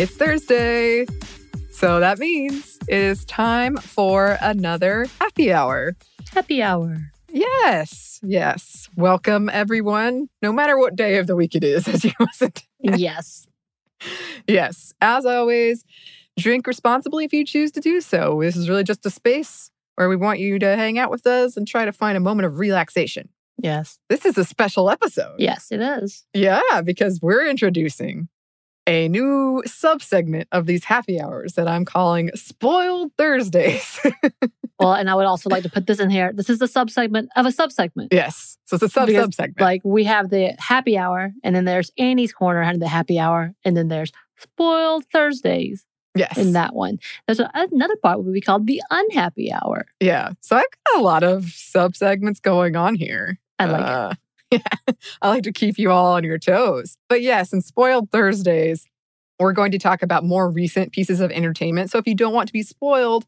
It's Thursday. So that means it is time for another happy hour. Happy hour. Yes, yes. Welcome, everyone, no matter what day of the week it is, as you listen. yes. Yes, as always, drink responsibly if you choose to do so. This is really just a space where we want you to hang out with us and try to find a moment of relaxation. Yes. This is a special episode. Yes, it is. Yeah, because we're introducing a new subsegment of these happy hours that I'm calling Spoiled Thursdays. Well, and I would also like to put this in here. This is the subsegment of a subsegment. yes. So it's a sub subsegment. Like we have the happy hour, and then there's Annie's corner having the happy hour, and then there's spoiled Thursdays yes. in that one. There's another part would be called the unhappy hour. Yeah. So I've got a lot of subsegments going on here. I like it. Uh, Yeah. I like to keep you all on your toes. But yes, in Spoiled Thursdays, we're going to talk about more recent pieces of entertainment. So if you don't want to be spoiled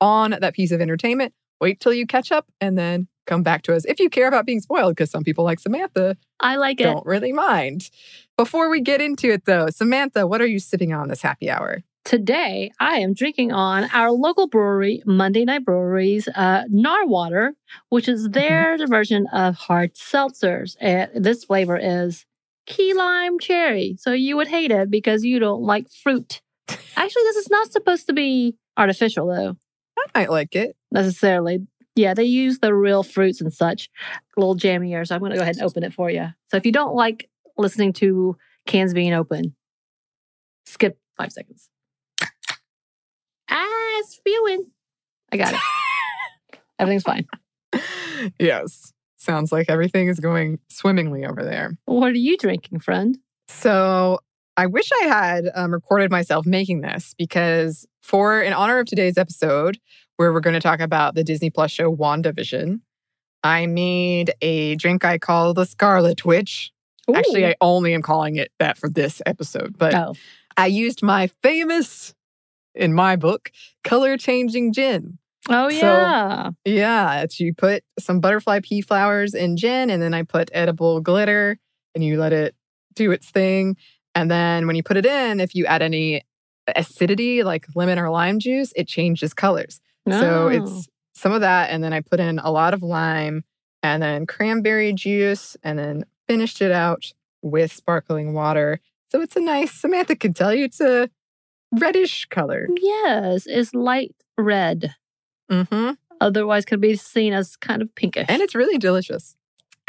on that piece of entertainment, wait till you catch up and then come back to us if you care about being spoiled, because some people like Samantha I like it. don't really mind. Before we get into it though, Samantha, what are you sipping on this happy hour? Today, I am drinking on our local brewery, Monday Night Breweries, uh, Narwater, which is their version of hard seltzers. And this flavor is key lime cherry. So you would hate it because you don't like fruit. Actually, this is not supposed to be artificial, though, I might like it. necessarily. Yeah, they use the real fruits and such, a little jammier. So I'm going to go ahead and open it for you. So if you don't like listening to cans being open, skip five seconds. It's spewing. I got it. Everything's fine. yes. Sounds like everything is going swimmingly over there. What are you drinking, friend? So I wish I had um, recorded myself making this because, for in honor of today's episode, where we're going to talk about the Disney Plus show WandaVision, I made a drink I call the Scarlet Witch. Actually, I only am calling it that for this episode, but oh, I used my famous, in my book, color changing gin. oh So- yeah. Yeah, it's you put some butterfly pea flowers in gin, and then I put edible glitter, and you let it do its thing. And then when you put it in, if you add any acidity, like lemon or lime juice, it changes colors. So Oh. it's some of that, and then I put in a lot of lime, and then cranberry juice, and then finished it out with sparkling water. So it's a nice. Samantha can tell you it's a reddish color. yes, it's light red. Mm-hmm. Otherwise, could be seen as kind of pinkish. and it's really delicious.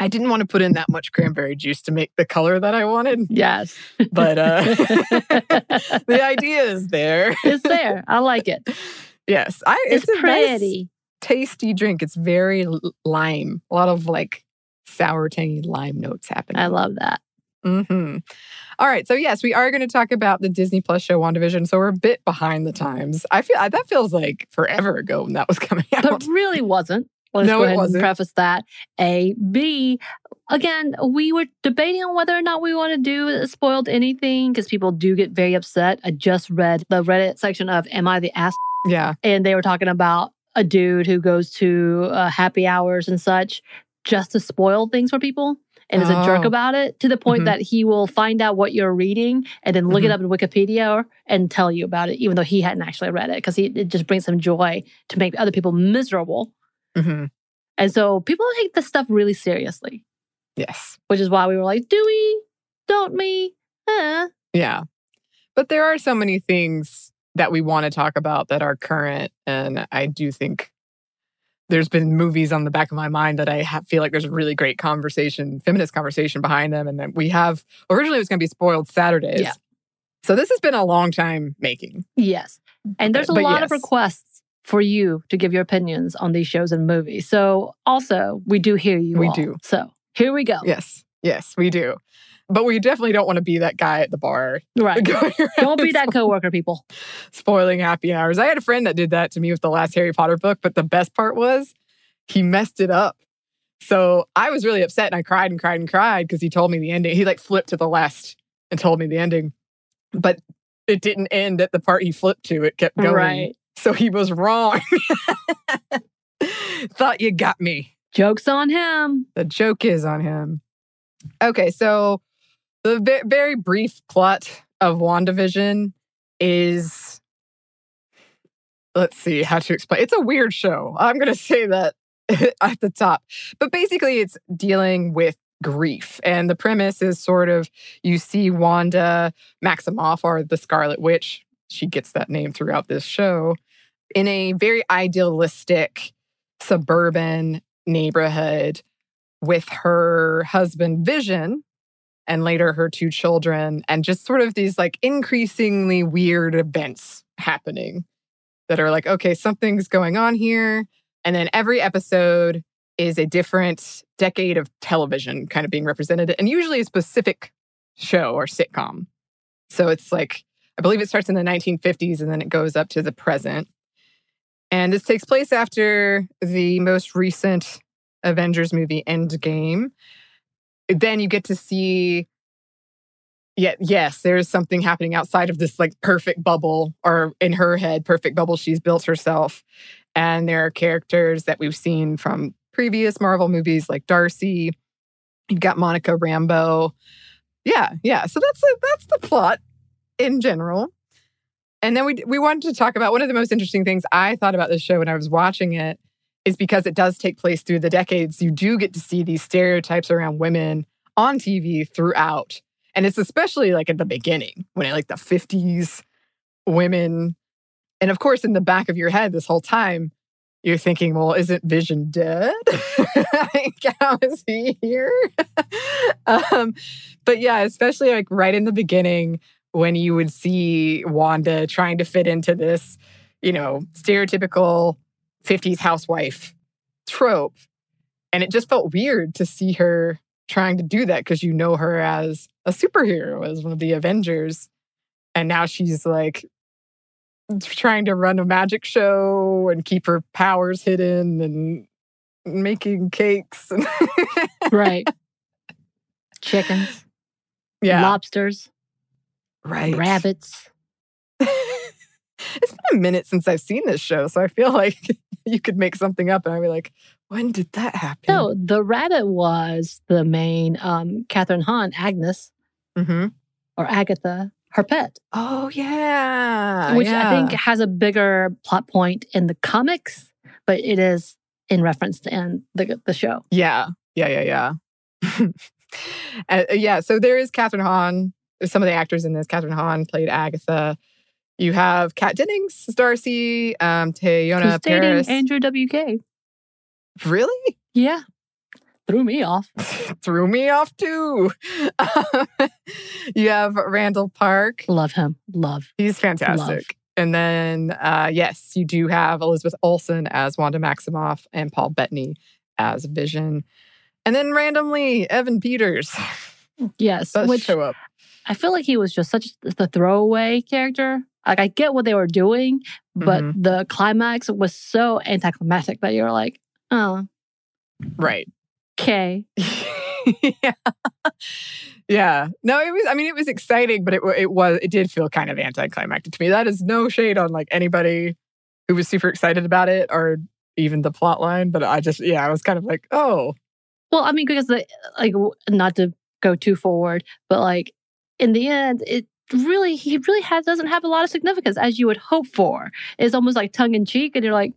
I didn't want to put in that much cranberry juice to make the color that I wanted, yes, but uh, the idea is there. it's there. I like it. Yes, I, It's, it's, a nice, pretty. tasty drink. It's very lime, a lot of like sour, tangy lime notes happening. I love that. Mm hmm All right. So, yes, we are going to talk about the Disney Plus show WandaVision. So, we're a bit behind the times. I feel that feels like forever ago when that was coming out. But really wasn't. Let's No, go it ahead wasn't. and preface that. A. B. Again, we were debating on whether or not we want to do spoiled anything because people do get very upset. I just read the Reddit section of Am I the Ass? yeah. And they were talking about a dude who goes to uh, happy hours and such just to spoil things for people and is a jerk Oh. about it to the point Mhm. that he will find out what you're reading and then look it Mhm. up in Wikipedia or, and tell you about it, even though he hadn't actually read it because it just brings him joy to make other people miserable. hmm And so people take this stuff really seriously, Yes. which is why we were like, do we? Don't we? Eh. Yeah. But there are so many things that we want to talk about that are current. And I do think there's been movies on the back of my mind that I ha- feel like there's a really great conversation, feminist conversation behind them. And then we have originally it was going to be spoiled Saturdays. Yeah. So this has been a long time making. Yes. And there's a But lot of requests for you to give your opinions on these shows and movies. So also, we do hear you. We all. do. So here we go. Yes. Yes, we do. But we definitely don't want to be that guy at the bar. Right. Don't be that coworker, people. spoiling happy hours. I had a friend that did that to me with the last Harry Potter book, but the best part was he messed it up. So I was really upset and I cried and cried and cried because he told me the ending. He like flipped to the last and told me the ending, but it didn't end at the part he flipped to. It kept going. Right. So he was wrong. Thought you got me. Joke's on him. The joke is on him. Okay, so the ve- very brief plot of WandaVision is let's see how to explain. It's a weird show. I'm going to say that at the top. But basically it's dealing with grief. And the premise is sort of you see Wanda Maximoff or the Scarlet Witch, she gets that name throughout this show, in a very idealistic suburban neighborhood with her husband Vision and later her two children and just sort of these like increasingly weird events happening that are like okay something's going on here and then every episode is a different decade of television kind of being represented and usually a specific show or sitcom so it's like i believe it starts in the 1950s and then it goes up to the present and this takes place after the most recent Avengers movie Endgame. Then you get to see yeah, yes, there's something happening outside of this like perfect bubble or in her head, perfect bubble she's built herself. And there are characters that we've seen from previous Marvel movies like Darcy. You've got Monica Rambeau. Yeah, yeah. So that's that's the plot in general. And then we we wanted to talk about one of the most interesting things I thought about this show when I was watching it is because it does take place through the decades. You do get to see these stereotypes around women on TV throughout. And it's especially like at the beginning when it like the 50s women. And of course, in the back of your head this whole time, you're thinking, well, isn't Vision dead? like, how is he here? um, but yeah, especially like right in the beginning when you would see Wanda trying to fit into this, you know, stereotypical 50s housewife trope. And it just felt weird to see her trying to do that because you know her as a superhero, as one of the Avengers. And now she's like trying to run a magic show and keep her powers hidden and making cakes. Right. Chickens, yeah. lobsters, right. rabbits. it's been a minute since I've seen this show, so I feel like you could make something up and I'd be like, when did that happen? No, the rabbit was the main um, Kathryn Hahn, Agnes hmm or Agatha, her pet, Oh yeah. which I think has a bigger plot point in the comics, but it is in reference to in the the show. Yeah. Yeah. Yeah. Yeah. Uh, yeah. So there is Kathryn Hahn. Some of the actors in this. Kathryn Hahn played Agatha. You have Kat Dennings as Darcy. Um, Teyonah Parris. Andrew WK. really? Yeah. Threw me off. Threw me off too. you have Randall Park. Love him. Love. He's fantastic. And then, uh, yes, you do have Elizabeth Olsen as Wanda Maximoff and Paul Bettany as Vision. And then randomly, Evan Peters Yes, does which show up. I feel like he was just such the throwaway character. Like I get what they were doing, but Mhm. the climax was so anticlimactic that you're like, oh, Right. okay. yeah. Yeah. No, it was, I mean, it was exciting, but it, it was, it did feel kind of anticlimactic to me. That is no shade on like anybody who was super excited about it or even the plot line. But I just, yeah, I was kind of like, oh, Well, I mean, because the, like not to go too forward, but like in the end, it really he really has doesn't have a lot of significance as you would hope for. It's almost like tongue in cheek, and you're like,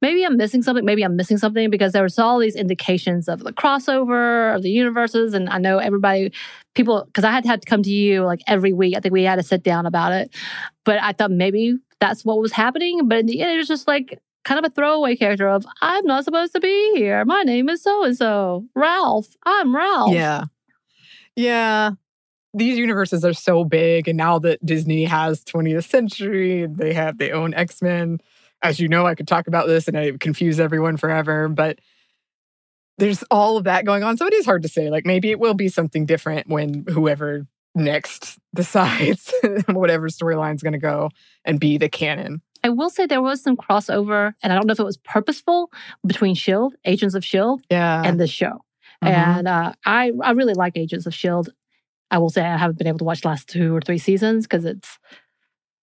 maybe I'm missing something. Maybe I'm missing something because there was all these indications of the crossover of the universes, and I know everybody, people, because I had have to come to you like every week. I think we had to sit down about it, but I thought maybe that's what was happening. But in the end, it was just like kind of a throwaway character of I'm not supposed to be here. My name is so and so. Ralph. I'm Ralph. yeah. Yeah. These universes are so big. And now that Disney has 20th Century, they have their own X Men. As you know, I could talk about this and I confuse everyone forever, but there's all of that going on. So it is hard to say. Like maybe it will be something different when whoever next decides whatever storyline's going to go and be the canon. I will say there was some crossover, and I don't know if it was purposeful between Shield, Agents of Shield, Yeah. and the show. Mhm. And uh, I I really like Agents of Shield. I will say I haven't been able to watch the last two or three seasons because it's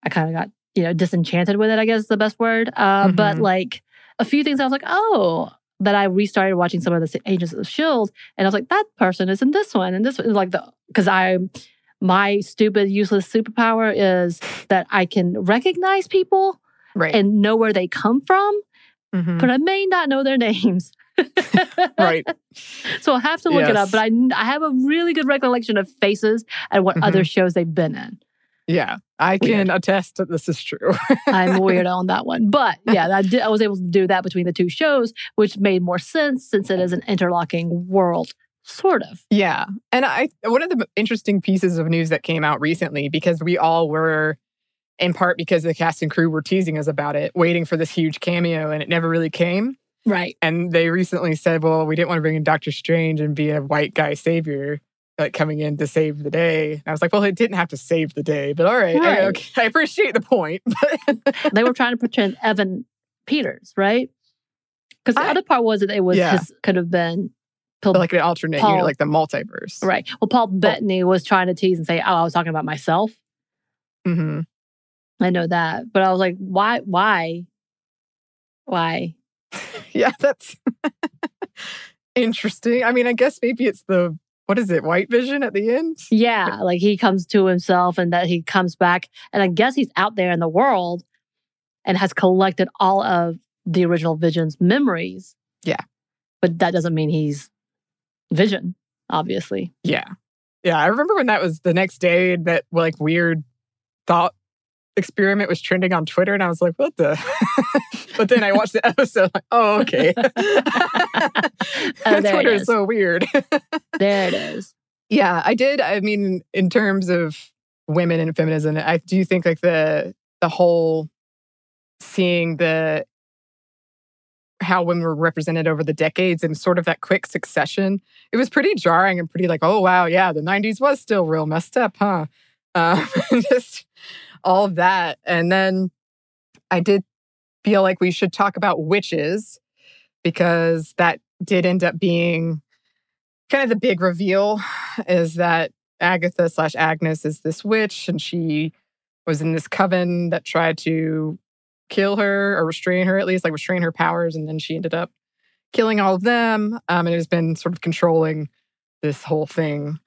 I kind of got you know disenchanted with it. I guess is the best word. Uh, But Mhm. like a few things, I was like, oh. That I restarted watching some of the Agents of Shield, and I was like, that person is in this one, and this one like the because I my stupid useless superpower is that I can recognize people right. and know where they come from, Mhm. but I may not know their names. right. So I'll have to look it up. But I, I have a really good recollection of faces and what other mm-hmm. shows they've been in. Yeah. I can attest that this is true. I'm weird on that one. But yeah, I, did, I was able to do that between the two shows, which made more sense since it is an interlocking world, sort of. Yeah. And I one of the interesting pieces of news that came out recently because we all were in part because the cast and crew were teasing us about it, waiting for this huge cameo and it never really came. Right. And they recently said, well, we didn't want to bring in Doctor Strange and be a white guy savior like coming in to save the day. And I was like, well, it didn't have to save the day, but all right. Right. I, okay, I appreciate the point. They were trying to pretend Evan Peters, right? Because the I- other part was that it was Yeah. his, could have been like an alternate Paul- unit, like the multiverse. Right. Well, Paul Bettany was trying to tease and say, "Oh, I was talking about myself." hmm I know that, but I was like, "Why? Why? Why?" Yeah, that's interesting. I mean, I guess maybe it's the what is it, white vision at the end? Yeah, like he comes to himself, and that he comes back, and I guess he's out there in the world, and has collected all of the original Vision's memories. Yeah. but that doesn't mean he's Vision, obviously. Yeah. Yeah. I remember when that was the next day that like weird thought experiment was trending on Twitter and I was like, what the but then I watched the episode like, oh, okay. Oh, Twitter is is. so weird. There it is. yeah, I did. I mean, in terms of women and feminism, I do think like the the whole seeing the how women were represented over the decades in sort of that quick succession. It was pretty jarring and pretty like, oh wow, yeah, the '90s was still real messed up, huh? Um, just all of that, and then I did feel like we should talk about witches because that did end up being kind of the big reveal is that Agatha slash Agnes is this witch and she was in this coven that tried to kill her or restrain her at least, like restrain her powers. And then she ended up killing all of them um, and has been sort of controlling this whole thing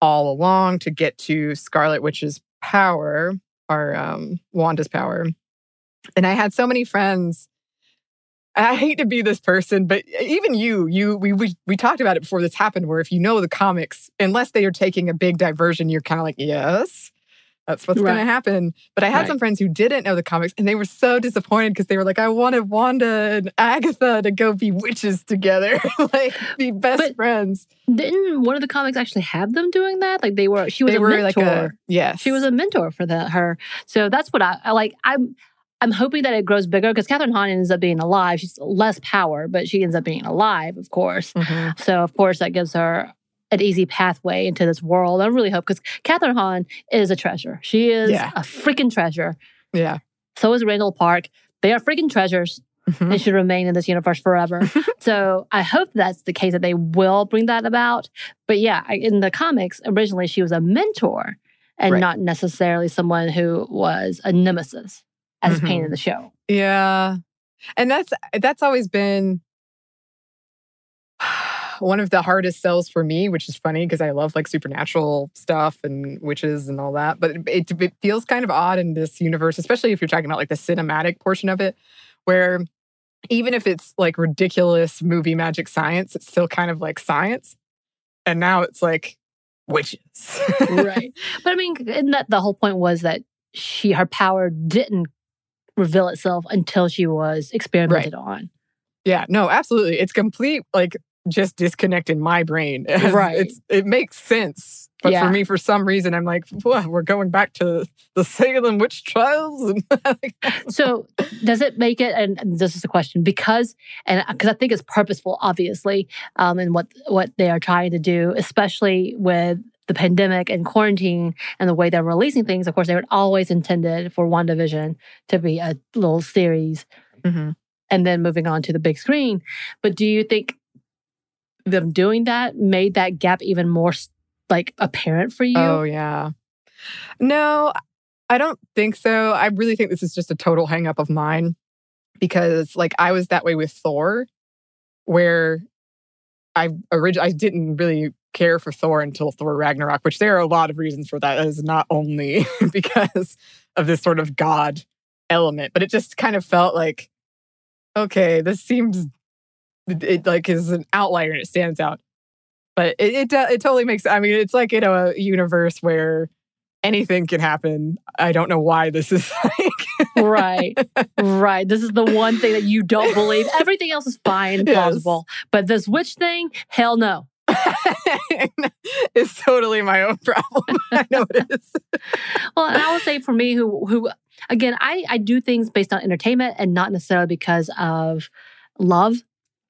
all along to get to Scarlet Witch's power or um, Wanda's power. And I had so many friends I hate to be this person, but even you, you we, we we talked about it before this happened. Where if you know the comics, unless they are taking a big diversion, you're kind of like, yes, that's what's going to happen. But I had Right. some friends who didn't know the comics, and they were so disappointed because they were like, I wanted Wanda and Agatha to go be witches together, like be best But friends. Didn't one of the comics actually have them doing that? Like they were, she was they a were mentor. like a yes, She was a mentor for the, her. So that's what I, I like. I'm I'm hoping that it grows bigger because Kathryn Hahn ends up being alive. She's less power, but she ends up being alive, of course. Mhm. So, of course, that gives her an easy pathway into this world. I really hope because Kathryn Hahn is a treasure. She is Yeah. a freaking treasure. Yeah. So is Randall Park. They are freaking treasures Mhm. and should remain in this universe forever. so I hope that's the case that they will bring that about. But yeah, in the comics, originally she was a mentor and Right. not necessarily someone who was a nemesis as Mhm. painted in the show. Yeah. And that's that's always been one of the hardest sells for me, which is funny because I love like supernatural stuff and witches and all that. But it, it, feels kind of odd in this universe, especially if you're talking about like the cinematic portion of it, where even if it's like ridiculous movie magic science, it's still kind of like science. And now it's like witches. right. But I mean, and that the whole point was that she her power didn't reveal itself until she was experimented on. Yeah, no, absolutely. It's complete like just disconnect in my brain. Right. It's it makes sense. But Yeah. for me, for some reason, I'm like, "Whoa, we're going back to the Salem witch trials. So does it make it? And this is a question because and because I think it's purposeful, obviously, um, and what what they are trying to do, especially with the pandemic and quarantine and the way they're releasing things. Of course, they were always intended for WandaVision to be a little series Mhm. and then moving on to the big screen. But do you think them doing that made that gap even more like apparent for you? Oh yeah. No, I don't think so. I really think this is just a total hang up of mine because like I was that way with Thor where I originally I didn't really care for Thor until Thor Ragnarok, which there are a lot of reasons for that. It is not only because of this sort of god element, but it just kind of felt like okay, this seems it, like is an outlier and it stands out. But it it, it totally makes i mean it's like you know a universe where anything can happen. I don't know why this is like right. Right. This is the one thing that you don't believe. Everything else is fine Yes. plausible but this witch thing hell no. It's totally my own problem. I know it is. Well and i will say for me who who again i i do things based on entertainment and not necessarily because of love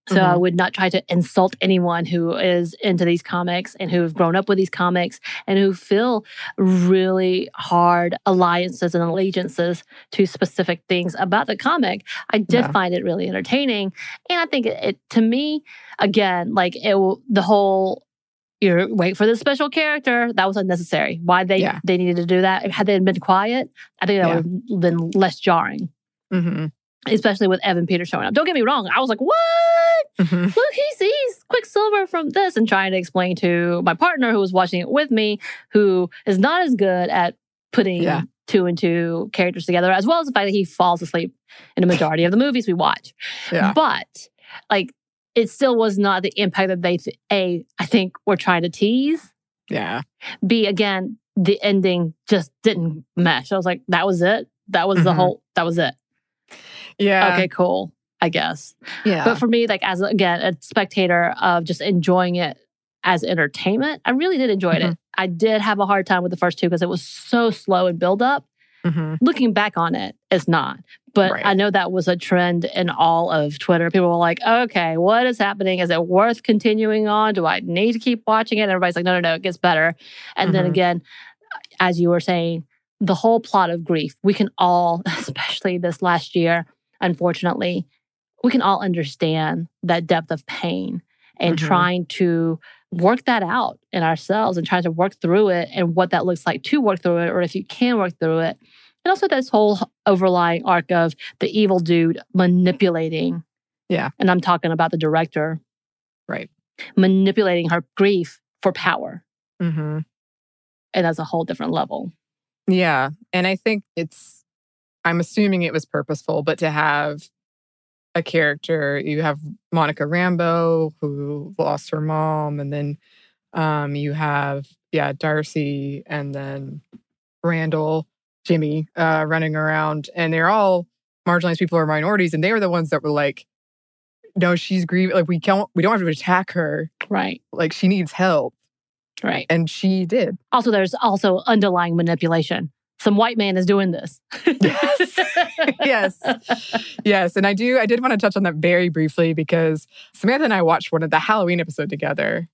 so I Mhm. would not try to insult anyone who is into these comics and who have grown up with these comics and who feel really hard alliances and allegiances to specific things about the comic. I did Yeah. find it really entertaining, and I think it, it to me again like it will- the whole. You wait for the special character. That was unnecessary. Why they Yeah. they needed to do that? Had they been quiet, I think that Yeah. would have been less jarring, hmm especially with Evan Peters showing up. Don't get me wrong. I was like, what? hmm look, he sees Quicksilver from this, and trying to explain to my partner who was watching it with me, who is not as good at putting Yeah. two and two characters together, as well as the fact that he falls asleep in a majority of the movies we watch. yeah But like, it still was not the impact that they th- a I think were trying to tease. yeah B again, the ending just didn't mesh. I was like, that was it. That was the Mhm. whole. That was it. Yeah Okay, cool. I guess. yeah But for me, like as again a spectator of just enjoying it as entertainment, I really did enjoy it. Mhm. I did have a hard time with the first two because it was so slow in build up. Mhm. Looking back on it, it's not. But Right. I know that was a trend in all of Twitter. People were like, okay, what is happening? Is it worth continuing on? Do I need to keep watching it? Everybody's like, no, no, no, it gets better. And then Mhm. again, as you were saying, the whole plot of grief, we can all, especially this last year, unfortunately, we can all understand that depth of pain and Mhm. trying to work that out in ourselves and trying to work through it and what that looks like to work through it, or if you can work through it. And also this whole overlying arc of the evil dude manipulating. Yeah. And I'm talking about the director. Right. Manipulating her grief for power. hmm And that's a whole different level. Yeah. And I think it's, I'm assuming it was purposeful, but to have a character, you have Monica Rambeau who lost her mom, and then um, you have, yeah, Darcy, and then Randall, Jimmy uh, running around, and they're all marginalized people or minorities, and they were the ones that were like, no, she's grieving. Like we can't, we don't have to attack her. Right. Like she needs help, Right. and she did. Also, there's also underlying manipulation some white man is doing this. Yes. yes. Yes. And I do, I did want to touch on that very briefly because Samantha and I watched one of the Halloween episode together.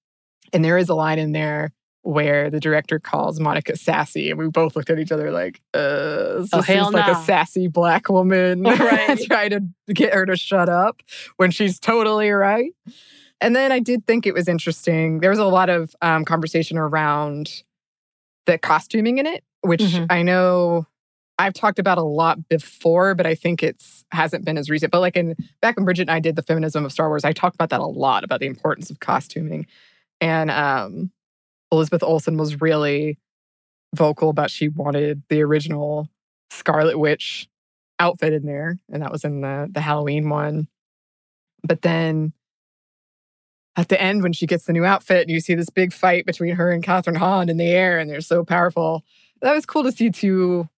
And there is a line in there where the director calls Monica sassy. And we both looked at each other like, uh, this Oh, seems like a sassy black woman Right. try to get her to shut up when she's totally right. And then I did think it was interesting. There was a lot of um, conversation around the costuming in it, which Mhm. I know I've talked about a lot before, but I think it's hasn't been as recent. But like in back when Bridget and I did the feminism of Star Wars, I talked about that a lot about the importance of costuming. And um, Elizabeth Olsen was really vocal about she wanted the original Scarlet Witch outfit in there, and that was in the the Halloween one. But then at the end, when she gets the new outfit, and you see this big fight between her and Kathryn Hahn in the air, and they're so powerful. That was cool to see two.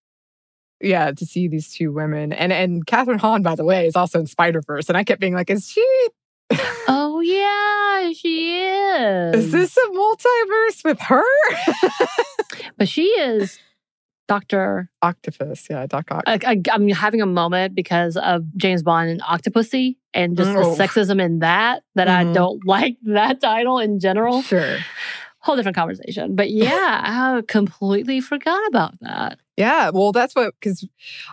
Yeah, to see these two women, and and Kathryn Hahn, by the way, is also in Spider Verse, and I kept being like, "Is she? oh yeah, she is. Is this a multiverse with her?" But she is Doctor. Octopus, yeah, Doc Ock. I, I, I'm having a moment because of James Bond and Octopussy and just Oh. the sexism in that that I Mhm. don't like that title in general. Sure. Whole different conversation. But yeah, I completely forgot about that. Yeah, well, that's what because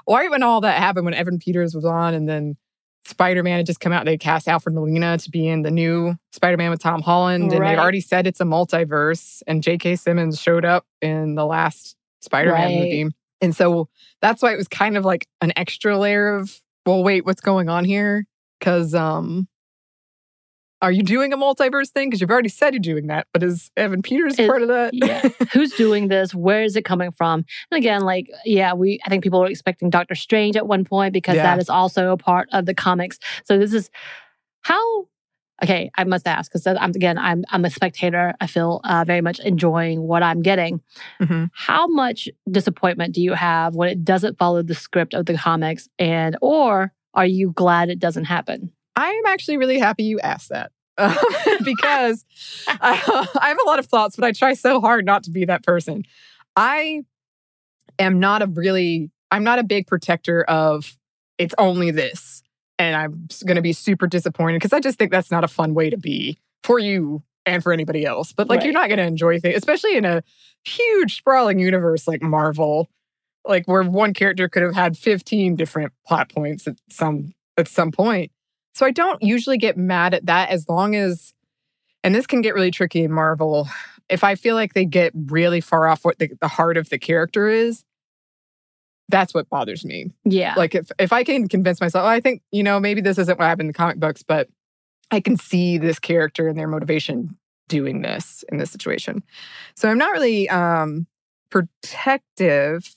right when all that happened, when Evan Peters was on, and then Spider Man had just come out, they cast Alfred Molina to be in the new Spider Man with Tom Holland, and they've already said it's a multiverse. And J.K. Simmons showed up in the last Spider Man Right. movie, and so that's why it was kind of like an extra layer of, well, wait, what's going on here? Because um. Are you doing a multiverse thing? Because you've already said you're doing that, but is Evan Peters Is- part of that? Yeah. Who's doing this? Where is it coming from? And again, like, yeah, we I think people were expecting Doctor Strange at one point because Yeah. that is also a part of the comics. So this is how okay, I must ask, because I'm again, I'm I'm a spectator. I feel uh, very much enjoying what I'm getting. Mhm. How much disappointment do you have when it doesn't follow the script of the comics, and or are you glad it doesn't happen? I am actually really happy you asked that because I, I have a lot of thoughts, but I try so hard not to be that person. I am not a really, I'm not a big protector of it's only this. And I'm going to be super disappointed because I just think that's not a fun way to be for you and for anybody else. But like, you're not going to enjoy things, especially in a huge, sprawling universe like Marvel, like where one character could have had 15 different plot points at some at some point. So I don't usually get mad at that as long as, and this can get really tricky in Marvel. If I feel like they get really far off what the, the heart of the character is, that's what bothers me. Yeah, Like if if I can convince myself, "Oh, I think you know maybe this isn't what happened in the comic books, but I can see this character and their motivation doing this in this situation. So I'm not really um, protective,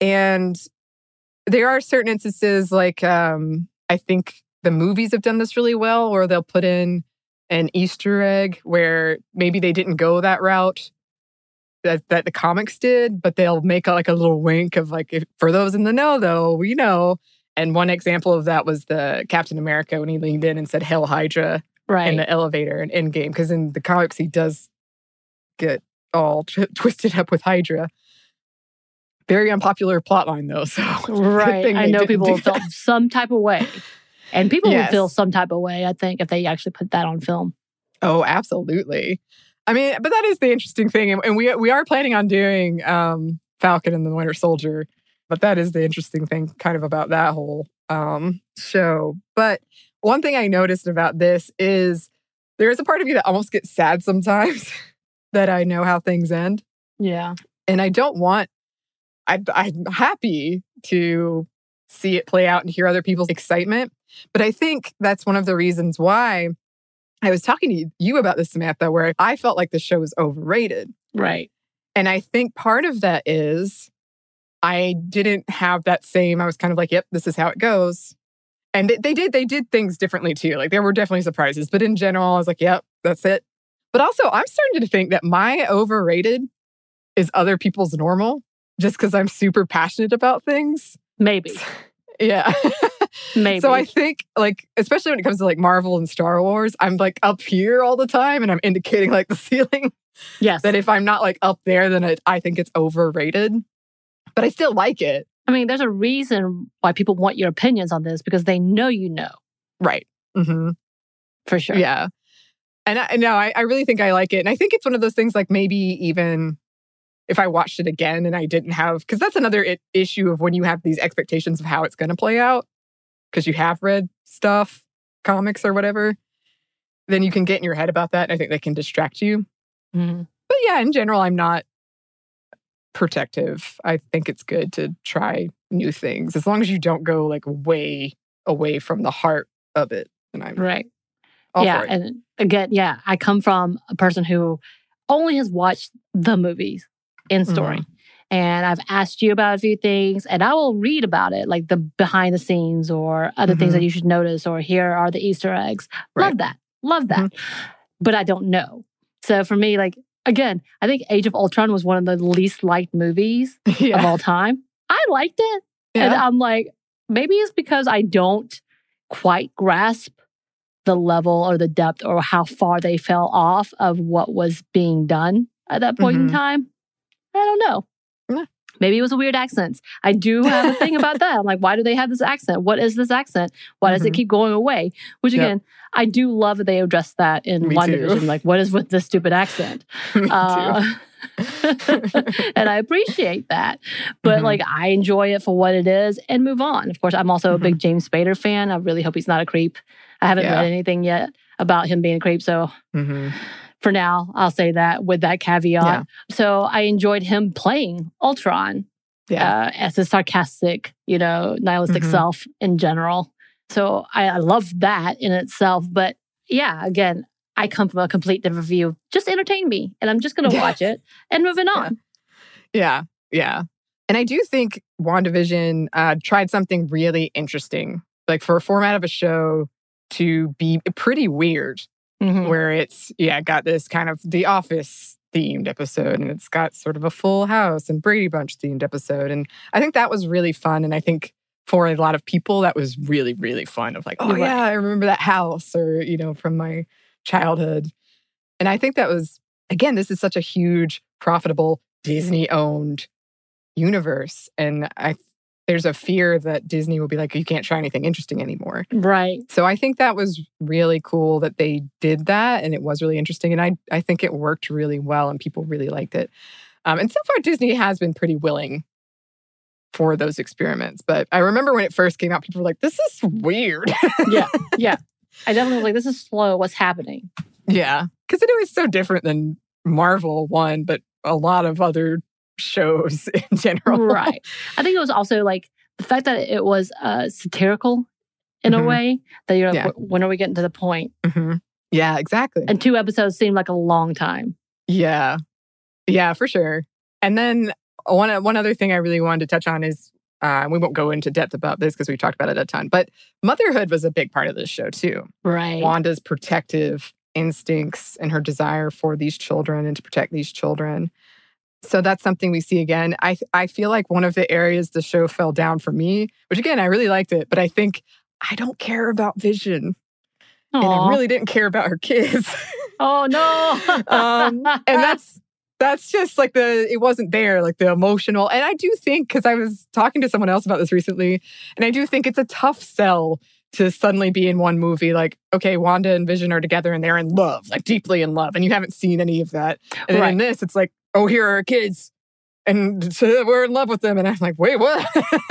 and there are certain instances like um, I think the movies have done this really well, or they'll put in an Easter egg where maybe they didn't go that route that, that the comics did, but they'll make a, like a little wink of like, if, for those in the know, though, we know. And one example of that was the Captain America when he leaned in and said "Hail Hydra" right. in the elevator in Endgame, because in the comics he does get all tw- twisted up with Hydra. Very unpopular plotline though, so Right. I know people do will feel that. some type of way. And people would feel some type of way, I think, if they actually put that on film. Oh, absolutely. I mean, but that is the interesting thing, and, and we we are planning on doing um, Falcon and the Winter Soldier. But that is the interesting thing, kind of about that whole um, show. But one thing I noticed about this is there is a part of me that almost gets sad sometimes that I know how things end, Yeah. and I don't want. I, I'm happy to see it play out and hear other people's excitement, but I think that's one of the reasons why I was talking to you about this, Samantha, where I felt like the show was overrated. Right. And I think part of that is I didn't have that same, I was kind of like, yep, this is how it goes. And they, they did, they did things differently too. Like there were definitely surprises, but in general, I was like, yep, that's it. But also, I'm starting to think that my overrated is other people's normal just because I'm super passionate about things. Maybe. Yeah. Maybe. So I think like especially when it comes to like Marvel and Star Wars, I'm like up here all the time and I'm indicating like the ceiling yes. that if I'm not like up there then it, I think it's overrated. but I still like it. I mean, there's a reason why people want your opinions on this because they know you know Right. hmm for sure. Yeah. And I, no, I, I really think I like it. And I think it's one of those things like maybe even if I watched it again and I didn't have, because that's another i- issue of when you have these expectations of how it's going to play out, because you have read stuff, comics or whatever, then you can get in your head about that. And I think they can distract you. Mhm. But yeah, in general, I'm not protective. I think it's good to try new things as long as you don't go like way away from the heart of it. And I'm Right. yeah. it. And again, yeah, I come from a person who only has watched the movies in story. Mm-hmm. And I've asked you about a few things, and I will read about it, like the behind the scenes or other things that you should notice, or here are the Easter eggs. Love Mm-hmm. Right. that. Love that. But I don't know. So for me, like, again, I think Age of Ultron was one of the least liked movies of all time. I liked it. And I'm like, maybe it's because I don't quite grasp the level or the depth or how far they fell off of what was being done at that point in Mhm. time. I don't know. Maybe it was a weird accent. I do have a thing about that. I'm like, why do they have this accent? What is this accent? Why does it Mhm. keep going away? Which Yep. again, I do love that they address that in Me one too. division. Like, what is with this stupid accent? Me too. Uh, and I appreciate that. But Mhm. like I enjoy it for what it is and move on. Of course, I'm also a big James Spader fan. I really hope he's not a creep. I haven't Mm-hmm. Yeah. read anything yet about him being a creep. So Mhm. For now, I'll say that with that caveat. Yeah. So I enjoyed him playing Ultron Yeah. uh, as a sarcastic, you know, nihilistic Mhm. self in general. So I, I love that in itself. But yeah, again, I come from a complete different view. Just entertain me, and I'm just going to Yeah. watch it and moving on. Yeah, yeah. And I do think WandaVision uh, tried something really interesting, like for a format of a show to be pretty weird, Mhm. where it's, yeah, got this kind of The Office themed episode and it's got sort of a full house and Brady Bunch themed episode. And I think that was really fun. And I think for a lot of people, that was really, really fun of like, oh, yeah, I remember that house or, you know, from my childhood. And I think that was, again, this is such a huge, profitable, Disney owned universe. And I, there's a fear that Disney will be like, you can't try anything interesting anymore. Right. So I think that was really cool that they did that. And it was really interesting. And I, I think it worked really well and people really liked it. Um, and so far, Disney has been pretty willing for those experiments. But I remember when it first came out, people were like, this is weird. Yeah. Yeah. I definitely was like, this is slow. What's happening? Yeah. Because it was so different than Marvel one, but a lot of other shows in general. right. I think it was also like the fact that it was uh, satirical in a Mhm. way that you're like, Yeah. When are we getting to the point? Mhm. Yeah, exactly. And two episodes seemed like a long time. Yeah. Yeah, for sure. And then one one other thing I really wanted to touch on is uh, we won't go into depth about this because we've talked about it a ton, but motherhood was a big part of this show too. Right. Wanda's protective instincts and her desire for these children and to protect these children. So that's something we see again. I I feel like one of the areas the show fell down for me, which again I really liked it, but I think I don't care about Vision, and I really didn't care about her kids. Oh no. um, and that's that's just like the it wasn't there like the emotional and i do think because i was talking to someone else about this recently and i do think it's a tough sell to suddenly be in one movie like okay wanda and vision are together and they're in love like deeply in love and you haven't seen any of that and then in this it's like oh here are our kids and we're in love with them and i'm like wait what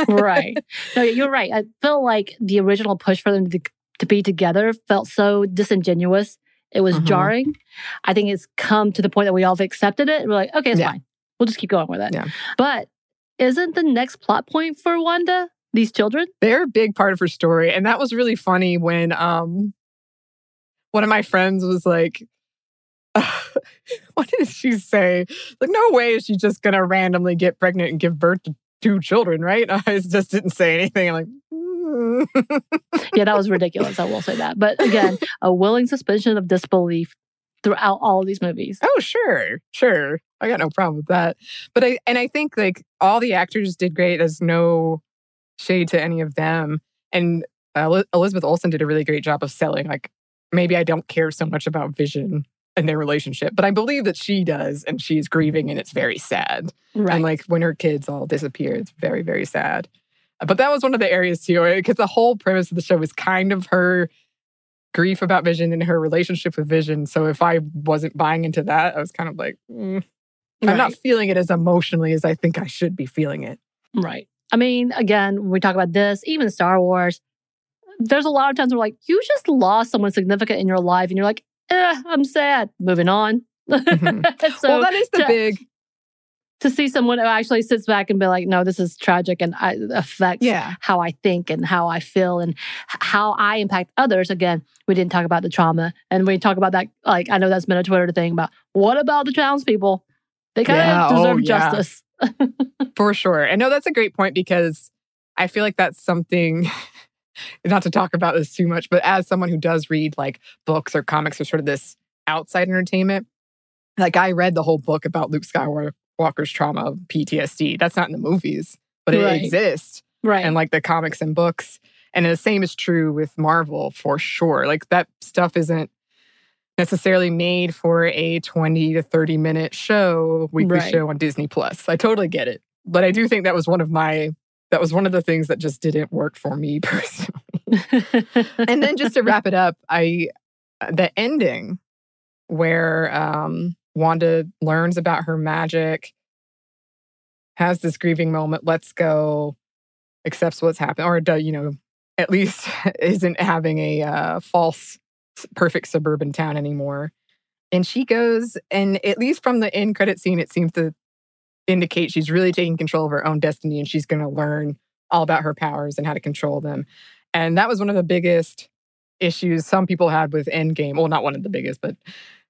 right. No, you're right. I feel like the original push for them to, to be together felt so disingenuous. It was Mhm. jarring. I think it's come to the point that we all have accepted it. We're like, okay, it's Yeah. fine. We'll just keep going with it. Yeah. But isn't the next plot point for Wanda these children? they're a big part of her story and that was really funny when um one of my friends was like what did she say like no way is she just gonna randomly get pregnant and give birth to two children right i just didn't say anything i'm like "Mm." Yeah, that was ridiculous. I will say that. But again, a willing suspension of disbelief throughout all these movies. oh sure sure i got no problem with that but i and i think like all the actors did great there's no shade to any of them and uh, elizabeth olsen did a really great job of selling like maybe i don't care so much about vision in their relationship. But I believe that she does, and she's grieving, and it's very sad. Right. And like when her kids all disappear, it's very, very sad. But that was one of the areas too, because the whole premise of the show was kind of her grief about Vision and her relationship with Vision. So if I wasn't buying into that, I was kind of like, mm, I'm not feeling it as emotionally as I think I should be feeling it. Right. I mean, again, when we talk about this, even Star Wars, there's a lot of times where like you just lost someone significant in your life and you're like, eh, I'm sad. Moving on. Mhm. so well, that is the to- big, to see someone who actually sits back and be like, no, this is tragic and I, affects yeah. how I think and how I feel and h- how I impact others. Again, we didn't talk about the trauma. And we talk about that, like, I know that's been a Twitter thing about what about the townspeople? They kind of Yeah, oh, deserve yeah. justice. For sure. And no, that's a great point because I feel like that's something, not to talk about this too much, but as someone who does read like books or comics or sort of this outside entertainment, like I read the whole book about Luke Skywalker's trauma of PTSD. That's not in the movies, but it Right. exists Right. and like the comics and books. And the same is true with Marvel for sure. Like that stuff isn't necessarily made for a 20 to 30 minute show, weekly Right. show on Disney Plus. I totally get it. But I do think that was one of my that was one of the things that just didn't work for me personally. and then just to wrap it up, I the ending where um Wanda learns about her magic, has this grieving moment, lets go, accepts what's happened, or you know, at least isn't having a uh, false perfect suburban town anymore. And she goes, and at least from the end credit scene, it seems to indicate she's really taking control of her own destiny and she's going to learn all about her powers and how to control them. And that was one of the biggest issues some people had with Endgame. Well, not one of the biggest, but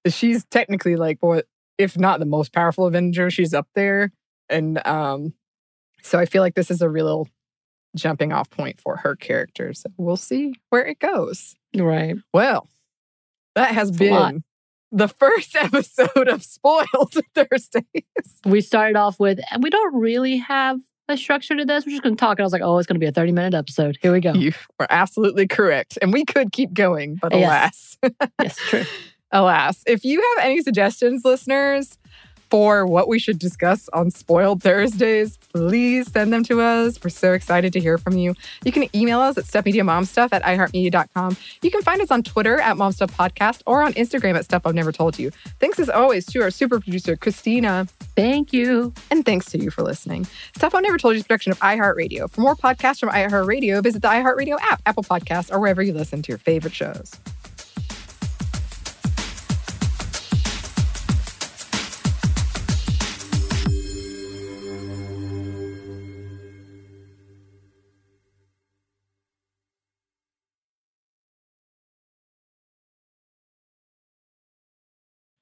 she's technically like what, if not the most powerful Avenger, she's up there. And um, so I feel like this is a real jumping off point for her character. So we'll see where it goes. right. Well, that has It's been the first episode of Spoiled Thursdays. We started off with, and we don't really have a structure to this. We're just going to talk. And I was like, oh, it's going to be a 30 minute episode. Here we go. You were absolutely correct. And we could keep going, but Yes. alas. yes, true. Alas, if you have any suggestions, listeners, for what we should discuss on Spoiled Thursdays, please send them to us. We're so excited to hear from you. You can email us at stuffmediamomstuff at iheartmedia.com. You can find us on Twitter at momstuffpodcast or on Instagram at Stuff I've Never Told You. Thanks as always to our super producer, Christina, Thank you. and thanks to you for listening. Stuff I've Never Told You is a production of iHeartRadio. For more podcasts from iHeartRadio, visit the iHeartRadio app, Apple Podcasts, or wherever you listen to your favorite shows.